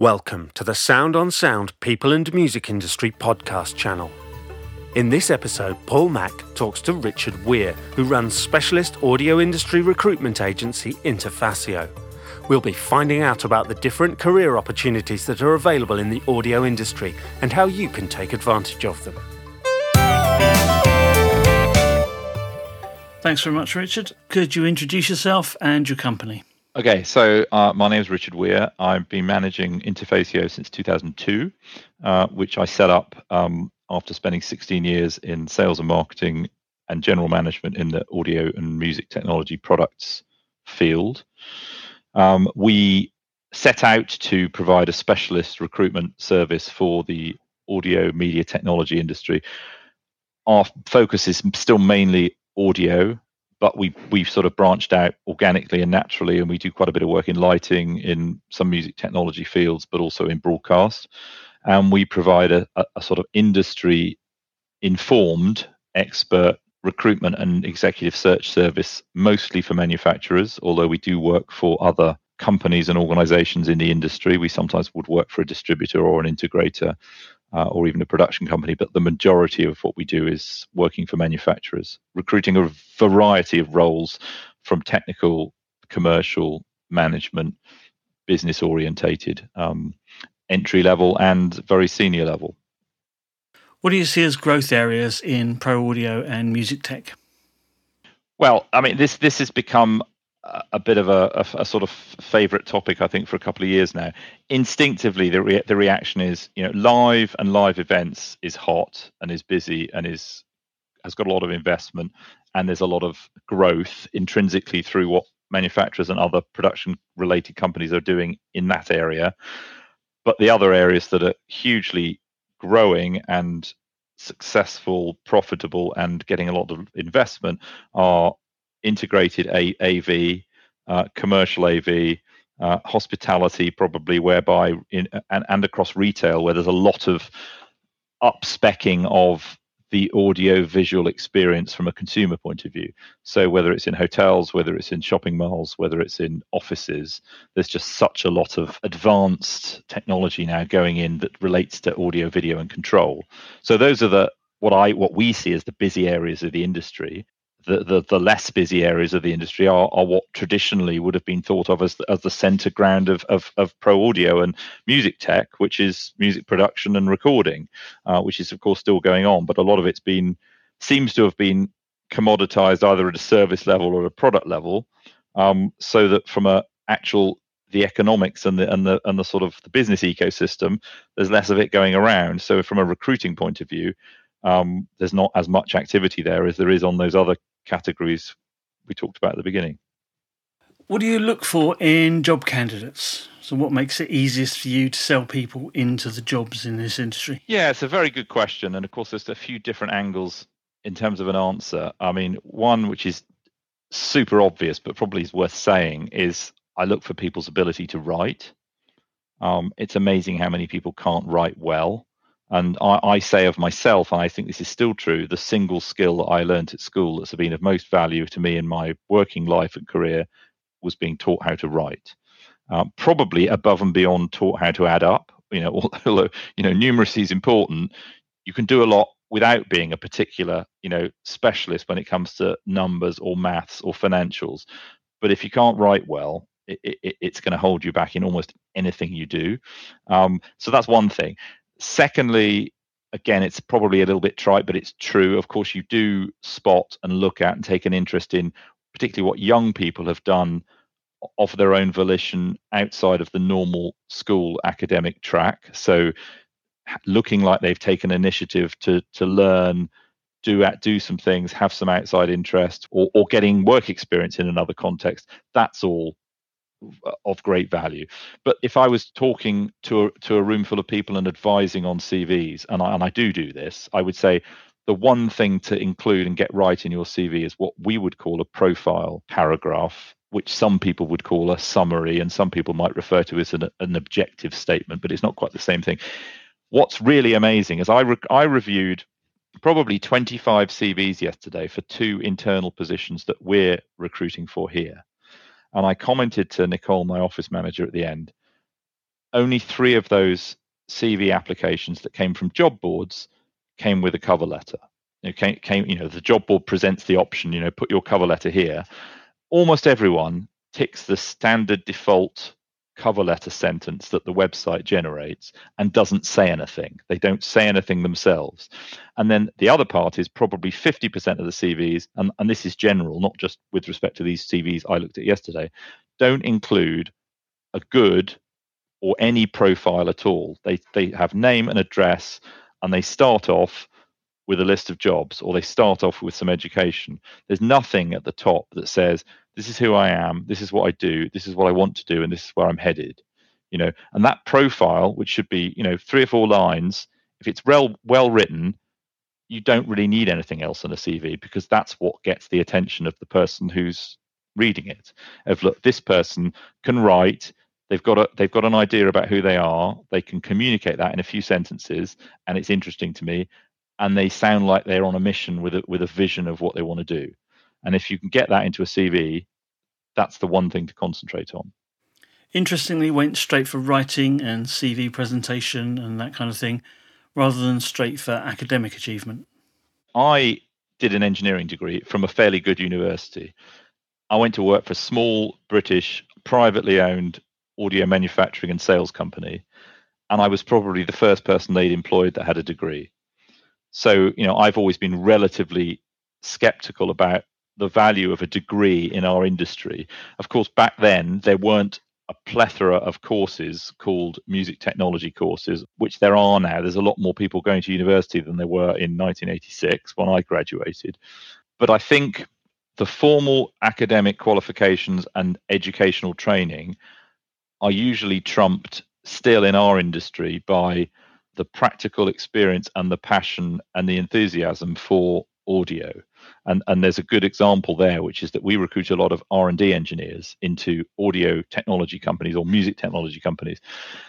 Welcome to the Sound on Sound People and Music Industry podcast channel. In this episode, Paul Mack talks to Richard Weir, who runs specialist audio industry recruitment agency Interfacio. We'll be finding out about the different career opportunities that are available in the audio industry and how you can take advantage of them. Thanks very much, Richard. Could you introduce yourself and your company? Okay, so uh, my name is Richard Weir. I've been managing Interfacio since 2002, uh, which I set up um, after spending 16 years in sales and marketing and general management in the audio and music technology products field. Um, we set out to provide a specialist recruitment service for the audio media technology industry. Our focus is still mainly audio but we we've sort of branched out organically and naturally, and we do quite a bit of work in lighting, in some music technology fields, but also in broadcast. And we provide a, a, a sort of industry informed expert recruitment and executive search service, mostly for manufacturers, although we do work for other companies and organizations in the industry. We sometimes would work for a distributor or an integrator uh, or even a production company, but the majority of what we do is working for manufacturers, recruiting a variety of roles from technical, commercial, management, business orientated, um, entry level, and very senior level. What do you see as growth areas in pro audio and music tech? Well, I mean, this this has become a bit of a, a, a, sort of favorite topic, I think, for a couple of years now. Instinctively, the re- the reaction is, you know, live and live events is hot and is busy and is has got a lot of investment and there's a lot of growth intrinsically through what manufacturers and other production related companies are doing in that area. But the other areas that are hugely growing and successful, profitable, and getting a lot of investment are integrated a- AV, commercial AV, uh, hospitality, probably whereby in and, and across retail, where there's a lot of upspecking of the audio visual experience from a consumer point of view. So whether it's in hotels, whether it's in shopping malls, whether it's in offices, there's just such a lot of advanced technology now going in that relates to audio, video, and control. So those are the what I what we see as the busy areas of the industry the, the, the, less busy areas of the industry are, are what traditionally would have been thought of as the, as the center ground of, of, of pro audio and music tech, which is music production and recording, uh, which is of course still going on, but a lot of it's been seems to have been commoditized either at a service level or a product level, um, so that from a actual the economics and the and the and the sort of the business ecosystem, there's less of it going around. So from a recruiting point of view, um, there's not as much activity there as there is on those other categories we talked about at the beginning. What do you look for in job candidates? So, what makes it easiest for you to sell people into the jobs in this industry? Yeah, it's a very good question. And of course, there's a few different angles in terms of an answer. I mean, one which is super obvious, but probably is worth saying, is I look for people's ability to write. Um, it's amazing how many people can't write well. And I, I, say of myself, and I think this is still true, the single skill that I learned at school that's been of most value to me in my working life and career was being taught how to write. Um, probably above and beyond taught how to add up. You know, although you know numeracy is important, you can do a lot without being a particular you know specialist when it comes to numbers or maths or financials. But if you can't write well, it, it, it's going to hold you back in almost anything you do. Um, so that's one thing. Secondly, again, it's probably a little bit trite, but it's true. Of course, you do spot and look at and take an interest in, particularly what young people have done of their own volition outside of the normal school academic track. So, looking like they've taken initiative to to learn, do at do some things, have some outside interest, or or getting work experience in another context. That's all of great value. But if I was talking to a, to a room full of people and advising on CVs, and I, and I do do this, I would say the one thing to include and get right in your CV is what we would call a profile paragraph, which some people would call a summary, and some people might refer to as an, an objective statement, but it's not quite the same thing. What's really amazing is I re- I reviewed probably 25 CVs yesterday for two internal positions that we're recruiting for here. And I commented to Nicole, my office manager, at the end, only three of those CV applications that came from job boards came with a cover letter. It came, came, you know, the job board presents the option, you know, put your cover letter here. Almost everyone ticks the standard default cover letter sentence that the website generates and doesn't say anything. They don't say anything themselves. And then the other part is probably 50% of the CVs, and, and this is general, not just with respect to these CVs I looked at yesterday, don't include a good or any profile at all. They they have name and address and they start off with a list of jobs or they start off with some education. There's nothing at the top that says this is who I am, this is what I do, this is what I want to do, and this is where I'm headed. You know, and that profile, which should be, you know, three or four lines, if it's well well written, you don't really need anything else on a CV because that's what gets the attention of the person who's reading it. Of look, this person can write, they've got a they've got an idea about who they are, they can communicate that in a few sentences, and it's interesting to me, and they sound like they're on a mission with a with a vision of what they want to do. And if you can get that into a CV, that's the one thing to concentrate on. Interestingly, went straight for writing and CV presentation and that kind of thing, rather than straight for academic achievement. I did an engineering degree from a fairly good university. I went to work for a small British privately owned audio manufacturing and sales company, and I was probably the first person they'd employed that had a degree. So, you know, I've always been relatively skeptical about the value of a degree in our industry. Of course, back then there weren't a plethora of courses called music technology courses, which there are now. There's a lot more people going to university than there were in 1986 when I graduated. But I think the formal academic qualifications and educational training are usually trumped still in our industry by the practical experience and the passion and the enthusiasm for audio. And and there's a good example there which is that we recruit a lot of r&d engineers into audio technology companies or music technology companies.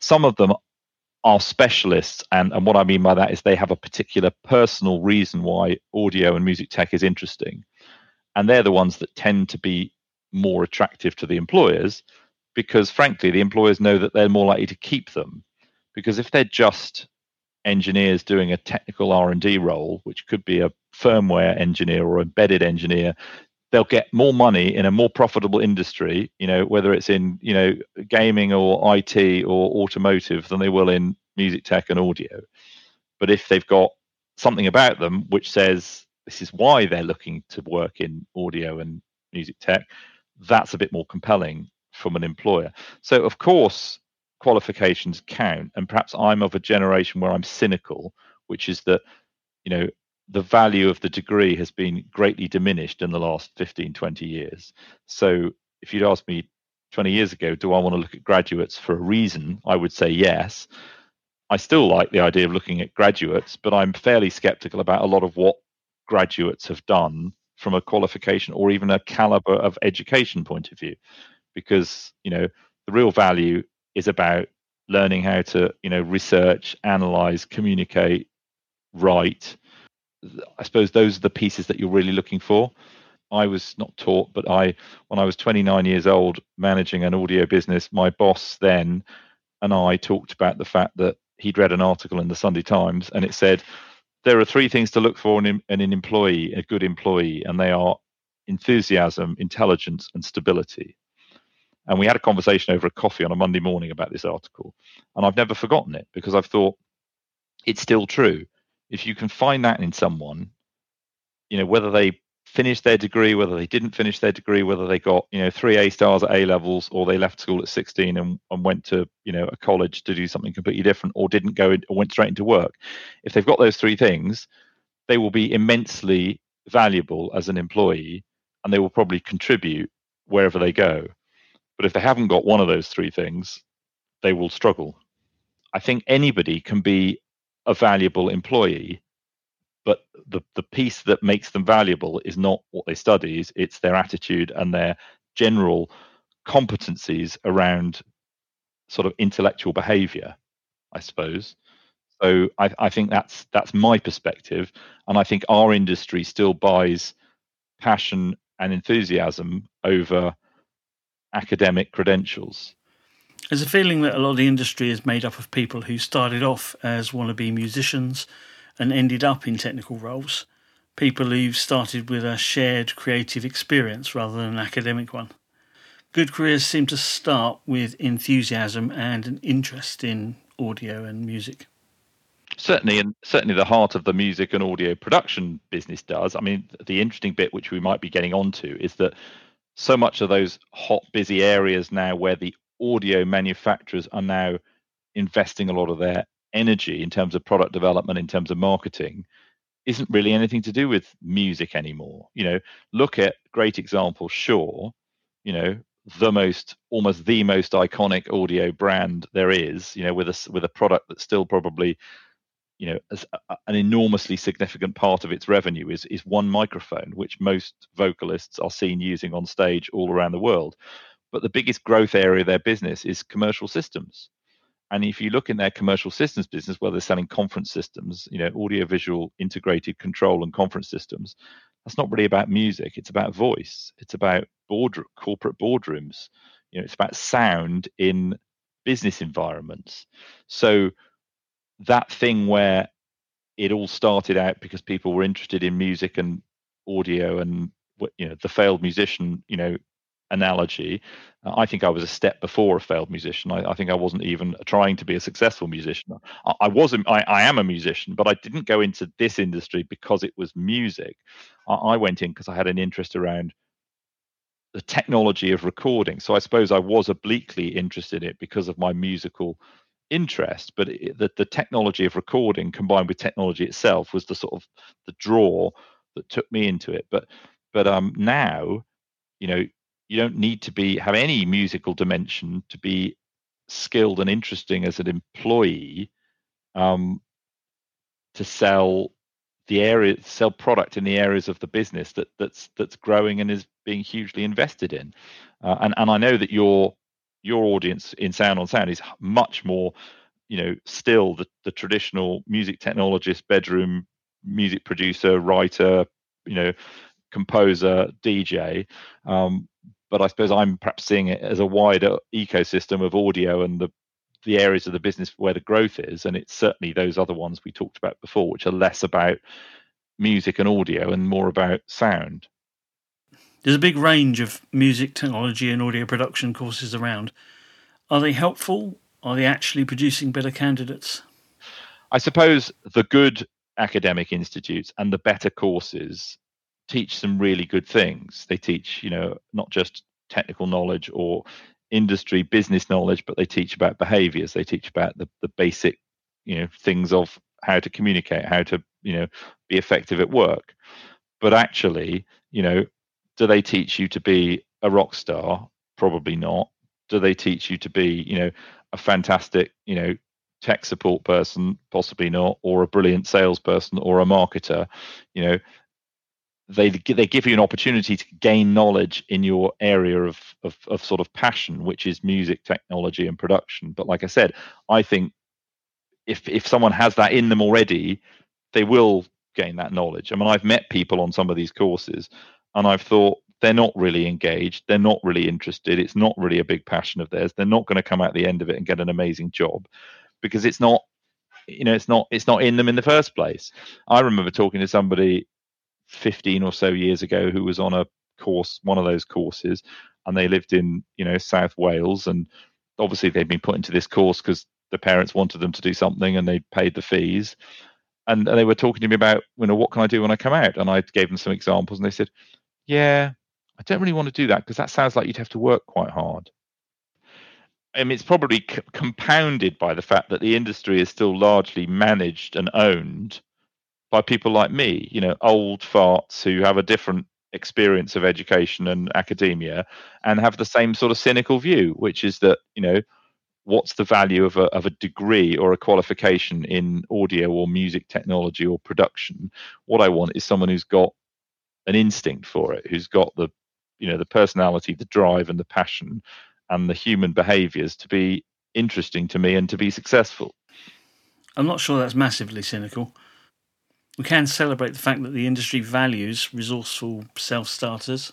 Some of them are specialists and, and what i mean by that is they have a particular personal reason why audio and music tech is interesting. And they're the ones that tend to be more attractive to the employers because frankly the employers know that they're more likely to keep them. Because if they're just engineers doing a technical r&d role which could be a firmware engineer or embedded engineer they'll get more money in a more profitable industry you know whether it's in you know gaming or IT or automotive than they will in music tech and audio. But if they've got something about them which says this is why they're looking to work in audio and music tech that's a bit more compelling from an employer. So of course qualifications count. And perhaps i'm of a generation where i'm cynical which is that you know the value of the degree has been greatly diminished in the last 15 20 years. So if you'd asked me 20 years ago do i want to look at graduates for a reason? I would say yes. I still like the idea of looking at graduates but i'm fairly skeptical about a lot of what graduates have done from a qualification or even a caliber of education point of view. Because you know the real value is about learning how to you know research analyze communicate write I suppose those are the pieces that you're really looking for. I was not taught, but I, when I was 29 years old, managing an audio business, my boss then and I talked about the fact that he'd read an article in the Sunday Times and it said there are three things to look for in, in an employee, a good employee, and they are enthusiasm, intelligence, and stability. And we had a conversation over a coffee on a Monday morning about this article, and I've never forgotten it because I've thought it's still true if you can find that in someone, you know, whether they finished their degree, whether they didn't finish their degree, whether they got, you know, three A stars at A levels or they left school at 16 and, and went to, you know, a college to do something completely different or didn't go in, or went straight into work. If they've got those three things, they will be immensely valuable as an employee and they will probably contribute wherever they go. But if they haven't got one of those three things, they will struggle. I think anybody can be a valuable employee but the the piece that makes them valuable is not what they study it's their attitude and their general competencies around sort of intellectual behavior i suppose so I, I think that's that's my perspective and i think our industry still buys passion and enthusiasm over academic credentials There's a feeling that a lot of the industry is made up of people who started off as wannabe musicians and ended up in technical roles. People who've started with a shared creative experience rather than an academic one. Good careers seem to start with enthusiasm and an interest in audio and music certainly and certainly the heart of the music and audio production business does i mean the interesting bit which we might be getting onto is that so much of those hot busy areas now where the audio manufacturers are now investing a lot of their energy in terms of product development in terms of marketing isn't really anything to do with music anymore. You know look at great example Shure you know the most almost the most iconic audio brand there is you know with a with a product that's still probably you know as an enormously significant part of its revenue is is one microphone which most vocalists are seen using on stage all around the world. But the biggest growth area of their business is commercial systems. And if you look in their commercial systems business where they're selling conference systems you know audio visual integrated control and conference systems that's not really about music. It's about voice. It's about board corporate boardrooms. You know it's about sound in business environments. So that thing where it all started out because people were interested in music and audio and you know the failed musician you know analogy uh, i think i was a step before a failed musician. I, I think i wasn't even trying to be a successful musician. I, I wasn't I, I, am a musician but i didn't go into this industry because it was music. I, I went in because i had an interest around the technology of recording. So i suppose i was obliquely interested in it because of my musical interest, but it, the, the technology of recording combined with technology itself was the sort of the draw that took me into it. But but um, now, you know, you don't need to be have any musical dimension to be skilled and interesting as an employee um, to sell the area sell product in the areas of the business that that's that's growing and is being hugely invested in uh, and and I know that you're your audience in sound on sound is much more you know still the, the traditional music technologist bedroom music producer writer you know composer dj um, but i suppose i'm perhaps seeing it as a wider ecosystem of audio and the the areas of the business where the growth is and it's certainly those other ones we talked about before which are less about music and audio and more about sound there's a big range of music technology and audio production courses around. Are they helpful? Are they actually producing better candidates? I suppose the good academic institutes and the better courses teach some really good things. They teach, you know, not just technical knowledge or industry business knowledge, but they teach about behaviors. They teach about the, the basic, you know, things of how to communicate, how to, you know, be effective at work. But actually, you know, do they teach you to be a rock star? Probably not. Do they teach you to be, you know, a fantastic, you know, tech support person? Possibly not, or a brilliant salesperson or a marketer. You know, they they give you an opportunity to gain knowledge in your area of, of of sort of passion, which is music technology and production. But like I said, I think if if someone has that in them already, they will gain that knowledge. I mean, I've met people on some of these courses and I've thought they're not really engaged, they're not really interested, it's not really a big passion of theirs. They're not going to come out the end of it and get an amazing job because it's not you know it's not it's not in them in the first place. I remember talking to somebody 15 or so years ago who was on a course, one of those courses, and they lived in you know South Wales, and obviously they'd been put into this course because the parents wanted them to do something and they paid the fees. And, and they were talking to me about, you know, what can I do when I come out? And I gave them some examples, and they said, yeah, I don't really want to do that because that sounds like you'd have to work quite hard. I mean, it's probably c- compounded by the fact that the industry is still largely managed and owned by people like me, you know, old farts who have a different experience of education and academia and have the same sort of cynical view, which is that, you know, what's the value of a, of a degree or a qualification in audio or music technology or production? What I want is someone who's got an instinct for it, who's got the you know the personality, the drive, and the passion, and the human behaviours to be interesting to me and to be successful. I'm not sure that's massively cynical. We can celebrate the fact that the industry values resourceful self starters.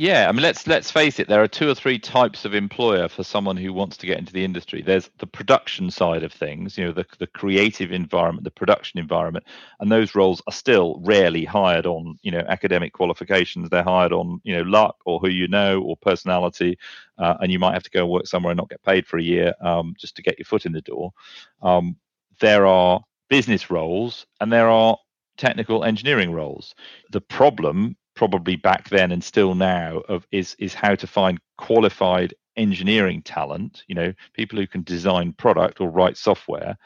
Yeah, I mean, let's let's face it. There are two or three types of employer for someone who wants to get into the industry. There's the production side of things, you know, the the creative environment, the production environment, and those roles are still rarely hired on, you know, academic qualifications. They're hired on, you know, luck or who you know or personality, uh, and you might have to go and work somewhere and not get paid for a year um, just to get your foot in the door. Um, there are business roles and there are technical engineering roles. The problem probably back then and still now of is is how to find qualified engineering talent you know people who can design product or write software.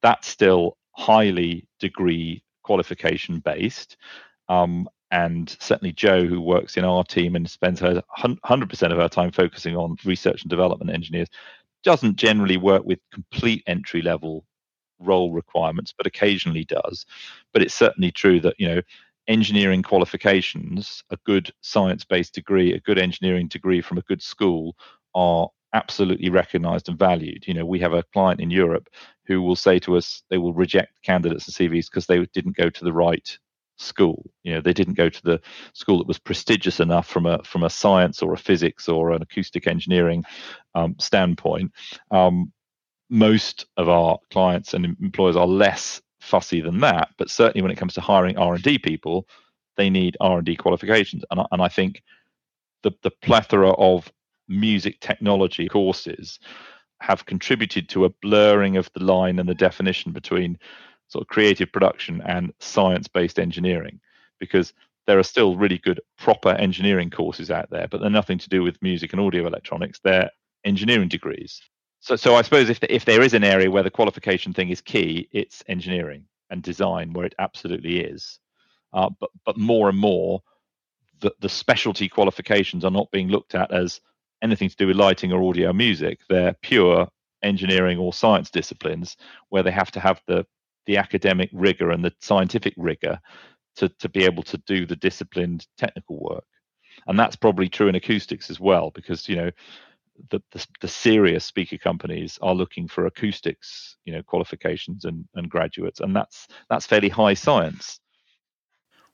That's still highly degree qualification based. Um, and certainly joe who works in our team and spends her 100% of her time focusing on research and development engineers doesn't generally work with complete entry level role requirements but occasionally does. But it's certainly true that you know engineering qualifications, a good science based degree, a good engineering degree from a good school are absolutely recognized and valued. You know, we have a client in Europe who will say to us they will reject candidates and CVs because they didn't go to the right school. You know, they didn't go to the school that was prestigious enough from a from a science or a physics or an acoustic engineering um, standpoint. Um, most of our clients and employers are less fussy than that. But certainly when it comes to hiring R and D people, they need R and D qualifications. And I, and I think the the plethora of music technology courses have contributed to a blurring of the line and the definition between sort of creative production and science-based engineering because there are still really good proper engineering courses out there but they're nothing to do with music and audio electronics they're engineering degrees so, so I suppose if the, if there is an area where the qualification thing is key, it's engineering and design, where it absolutely is. Uh, but but more and more, the the specialty qualifications are not being looked at as anything to do with lighting or audio music. They're pure engineering or science disciplines where they have to have the the academic rigor and the scientific rigor to to be able to do the disciplined technical work. And that's probably true in acoustics as well, because you know the, the, the serious speaker companies are looking for acoustics, you know, qualifications and, and graduates, and that's that's fairly high science.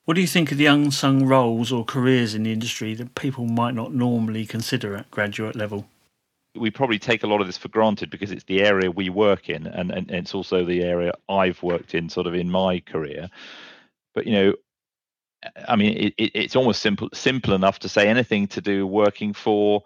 What do you think of the unsung roles or careers in the industry that people might not normally consider at graduate level? We probably take a lot of this for granted because it's the area we work in, and, and it's also the area I've worked in, sort of in my career. But you know, I mean, it, it's almost simple simple enough to say anything to do working for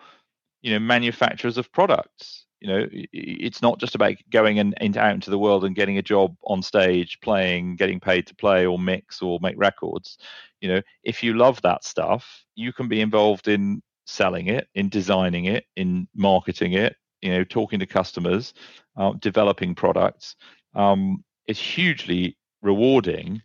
you know manufacturers of products. You know it's not just about going and, and out into the world and getting a job on stage playing getting paid to play or mix or make records. You know if you love that stuff you can be involved in selling it in designing it in marketing it you know talking to customers uh, developing products. Um, it's hugely rewarding.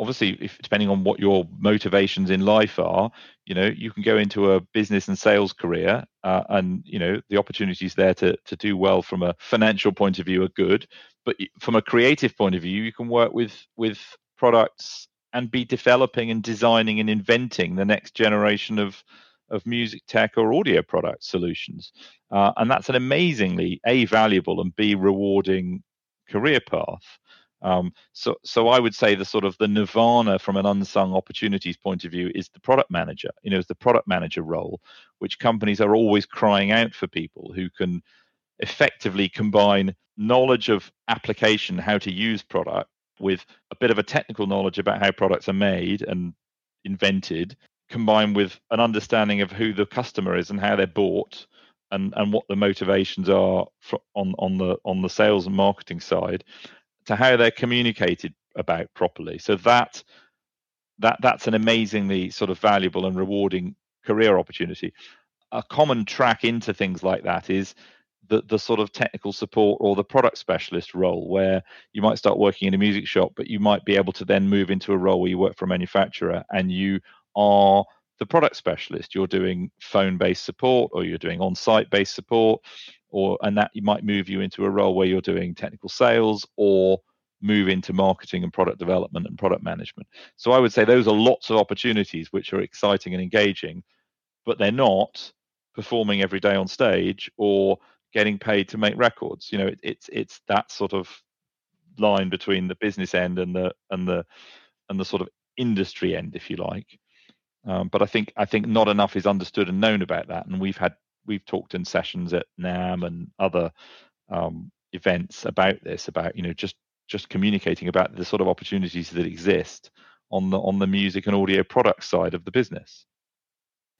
Obviously if depending on what your motivations in life are you know you can go into a business and sales career uh, and you know the opportunities there to to do well from a financial point of view are good but from a creative point of view you can work with with products and be developing and designing and inventing the next generation of of music tech or audio product solutions. Uh, and that's an amazingly a valuable and b rewarding career path um, so, so I would say the sort of the nirvana from an unsung opportunities point of view is the product manager. You know, is the product manager role, which companies are always crying out for people who can effectively combine knowledge of application, how to use product, with a bit of a technical knowledge about how products are made and invented, combined with an understanding of who the customer is and how they're bought, and and what the motivations are for, on on the on the sales and marketing side, to how they're communicated about properly. So that that that's an amazingly sort of valuable and rewarding career opportunity. A common track into things like that is the the sort of technical support or the product specialist role where you might start working in a music shop but you might be able to then move into a role where you work for a manufacturer and you are the product specialist you're doing phone based support or you're doing on site based support or and that might move you into a role where you're doing technical sales or move into marketing and product development and product management. So I would say those are lots of opportunities which are exciting and engaging, but they're not performing every day on stage or getting paid to make records. You know, it, it's it's that sort of line between the business end and the and the and the sort of industry end, if you like. Um, but I think I think not enough is understood and known about that, and we've had we've talked in sessions at NAMM and other um, events about this, about you know just just communicating about the sort of opportunities that exist on the on the music and audio product side of the business.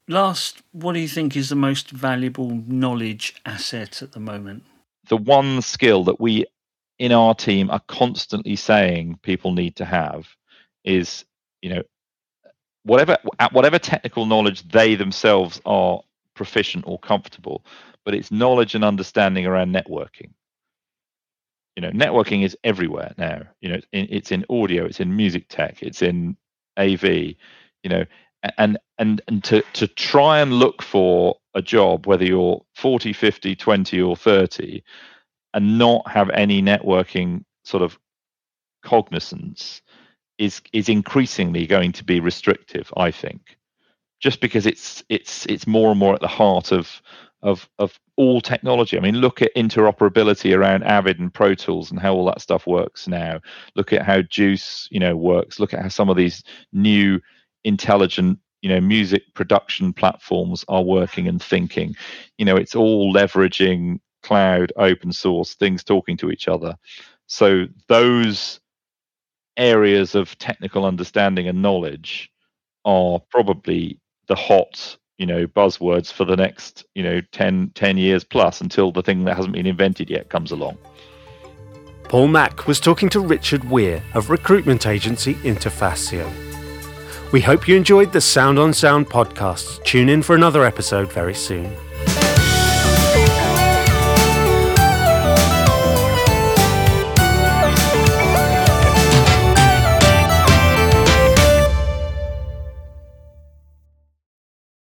Last, what do you think is the most valuable knowledge asset at the moment? The one skill that we in our team are constantly saying people need to have is, you know, whatever at whatever technical knowledge they themselves are proficient or comfortable, but it's knowledge and understanding around networking. You know, networking is everywhere now. You know, it's in, audio, it's in music tech, it's in AV. You know, and and and to to try and look for a job, whether you're 40, 50, 20, or 30, and not have any networking sort of cognizance is is increasingly going to be restrictive i think just because it's it's it's more and more at the heart of of of all technology. I mean, look at interoperability around Avid and Pro Tools and how all that stuff works now. Look at how JUCE, you know, works. Look at how some of these new intelligent, you know, music production platforms are working and thinking. You know, it's all leveraging cloud, open source, things talking to each other. So those areas of technical understanding and knowledge are probably the hot you know buzzwords for the next you know 10, 10 years plus until the thing that hasn't been invented yet comes along. Paul mack was talking to richard weir of recruitment agency interfacio we hope you enjoyed the sound on sound podcast tune in for another episode very soon